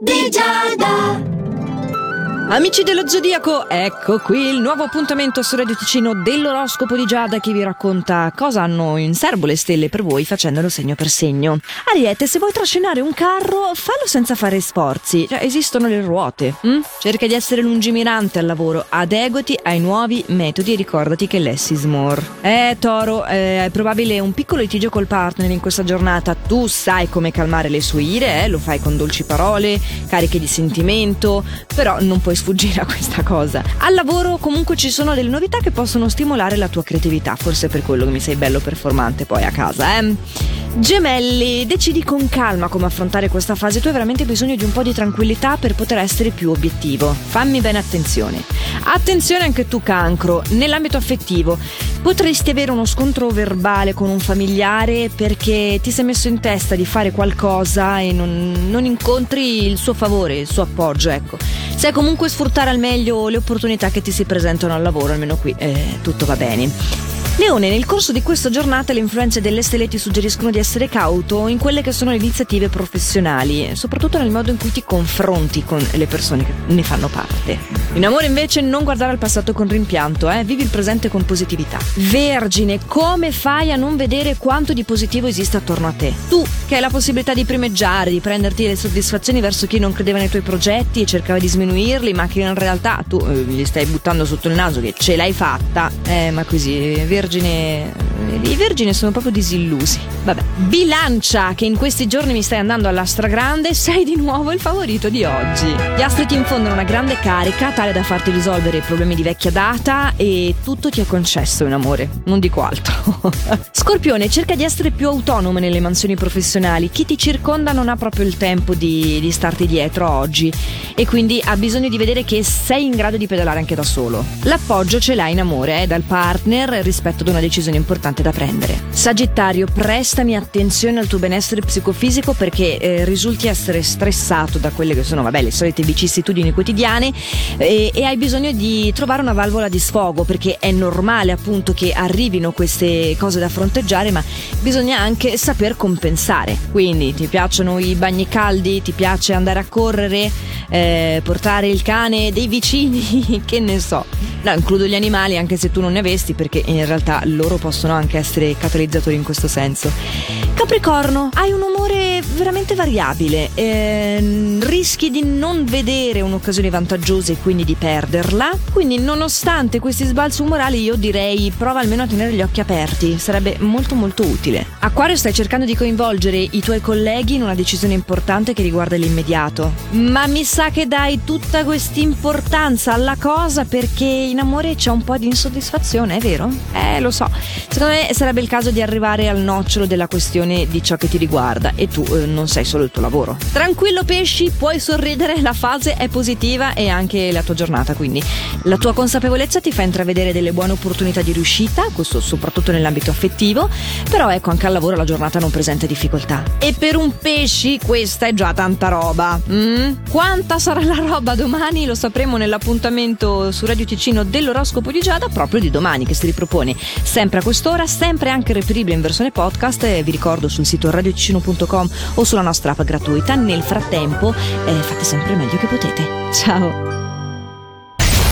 di Giada. Amici dello Zodiaco, ecco qui il nuovo appuntamento su Radio Ticino dell'oroscopo di Giada che vi racconta cosa hanno in serbo le stelle per voi facendolo segno per segno. Ariete, se vuoi trascinare un carro, fallo senza fare sforzi, cioè, esistono le ruote. Hm? Cerca di essere lungimirante al lavoro, adeguati ai nuovi metodi e ricordati che less is more. Eh, Toro, eh, è probabile un piccolo litigio col partner in questa giornata, tu sai come calmare le sue ire, eh? lo fai con dolci parole, cariche di sentimento, però non puoi sfuggire a questa cosa. Al lavoro comunque ci sono delle novità che possono stimolare la tua creatività, forse per quello che mi sei bello performante poi a casa, eh? Gemelli, decidi con calma come affrontare questa fase, tu hai veramente bisogno di un po' di tranquillità per poter essere più obiettivo. Fammi bene attenzione. Attenzione anche tu cancro, nell'ambito affettivo. Potresti avere uno scontro verbale con un familiare perché ti sei messo in testa di fare qualcosa e non, non incontri il suo favore, il suo appoggio, ecco. Sai comunque sfruttare al meglio le opportunità che ti si presentano al lavoro, almeno qui eh, tutto va bene. Leone, nel corso di questa giornata le influenze delle stelle ti suggeriscono di essere cauto in quelle che sono le iniziative professionali, soprattutto nel modo in cui ti confronti con le persone che ne fanno parte. In amore invece non guardare al passato con rimpianto, eh? vivi il presente con positività. Vergine, come fai a non vedere quanto di positivo esiste attorno a te? Tu, che hai la possibilità di primeggiare, di prenderti le soddisfazioni verso chi non credeva nei tuoi progetti e cercava di sminuirli, ma che in realtà tu eh, gli stai buttando sotto il naso che ce l'hai fatta, eh, ma così, Vergine vergine. I vergini sono proprio disillusi. Vabbè. Bilancia, che in questi giorni mi stai andando alla stragrande, sei di nuovo il favorito di oggi. Gli astri ti infondono una grande carica, tale da farti risolvere i problemi di vecchia data e tutto ti è concesso in amore. Non dico altro. Scorpione, cerca di essere più autonomo nelle mansioni professionali. Chi ti circonda non ha proprio il tempo di, di starti dietro oggi e quindi ha bisogno di vedere che sei in grado di pedalare anche da solo. L'appoggio ce l'hai in amore, eh, dal partner rispetto ad una decisione importante da prendere. Sagittario, prestami attenzione al tuo benessere psicofisico perché eh, risulti essere stressato da quelle che sono, vabbè, le solite vicissitudini quotidiane e, e hai bisogno di trovare una valvola di sfogo perché è normale appunto che arrivino queste cose da fronteggiare, ma bisogna anche saper compensare. Quindi ti piacciono i bagni caldi, ti piace andare a correre, eh, portare il cane dei vicini, che ne so. No, includo gli animali anche se tu non ne avesti perché in realtà loro possono anche essere catalizzatori in questo senso. Capricorno, hai un umore veramente variabile, eh, rischi di non vedere un'occasione vantaggiosa e quindi di perderla, quindi nonostante questi sbalzi umorali io direi prova almeno a tenere gli occhi aperti, sarebbe molto molto utile. Acquario stai cercando di coinvolgere i tuoi colleghi in una decisione importante che riguarda l'immediato, ma mi sa che dai tutta questa importanza alla cosa perché in amore c'è un po' di insoddisfazione, è vero? Eh, lo so. Secondo me sarebbe il caso di arrivare al nocciolo della questione di ciò che ti riguarda e tu eh, non sei solo il tuo lavoro. Tranquillo pesci, puoi sorridere, la fase è positiva e anche la tua giornata, quindi la tua consapevolezza ti fa intravedere delle buone opportunità di riuscita, questo soprattutto nell'ambito affettivo, però ecco anche al lavoro la giornata non presenta difficoltà. E per un pesci questa è già tanta roba. Mm? Quanta sarà la roba domani lo sapremo nell'appuntamento su Radio Ticino dell'oroscopo di Giada proprio di domani che si ripropone sempre a quest'ora, sempre anche reperibile in versione podcast, eh, vi ricordo sul sito radioticino.com o sulla nostra app gratuita. Nel frattempo eh, fate sempre meglio che potete. Ciao!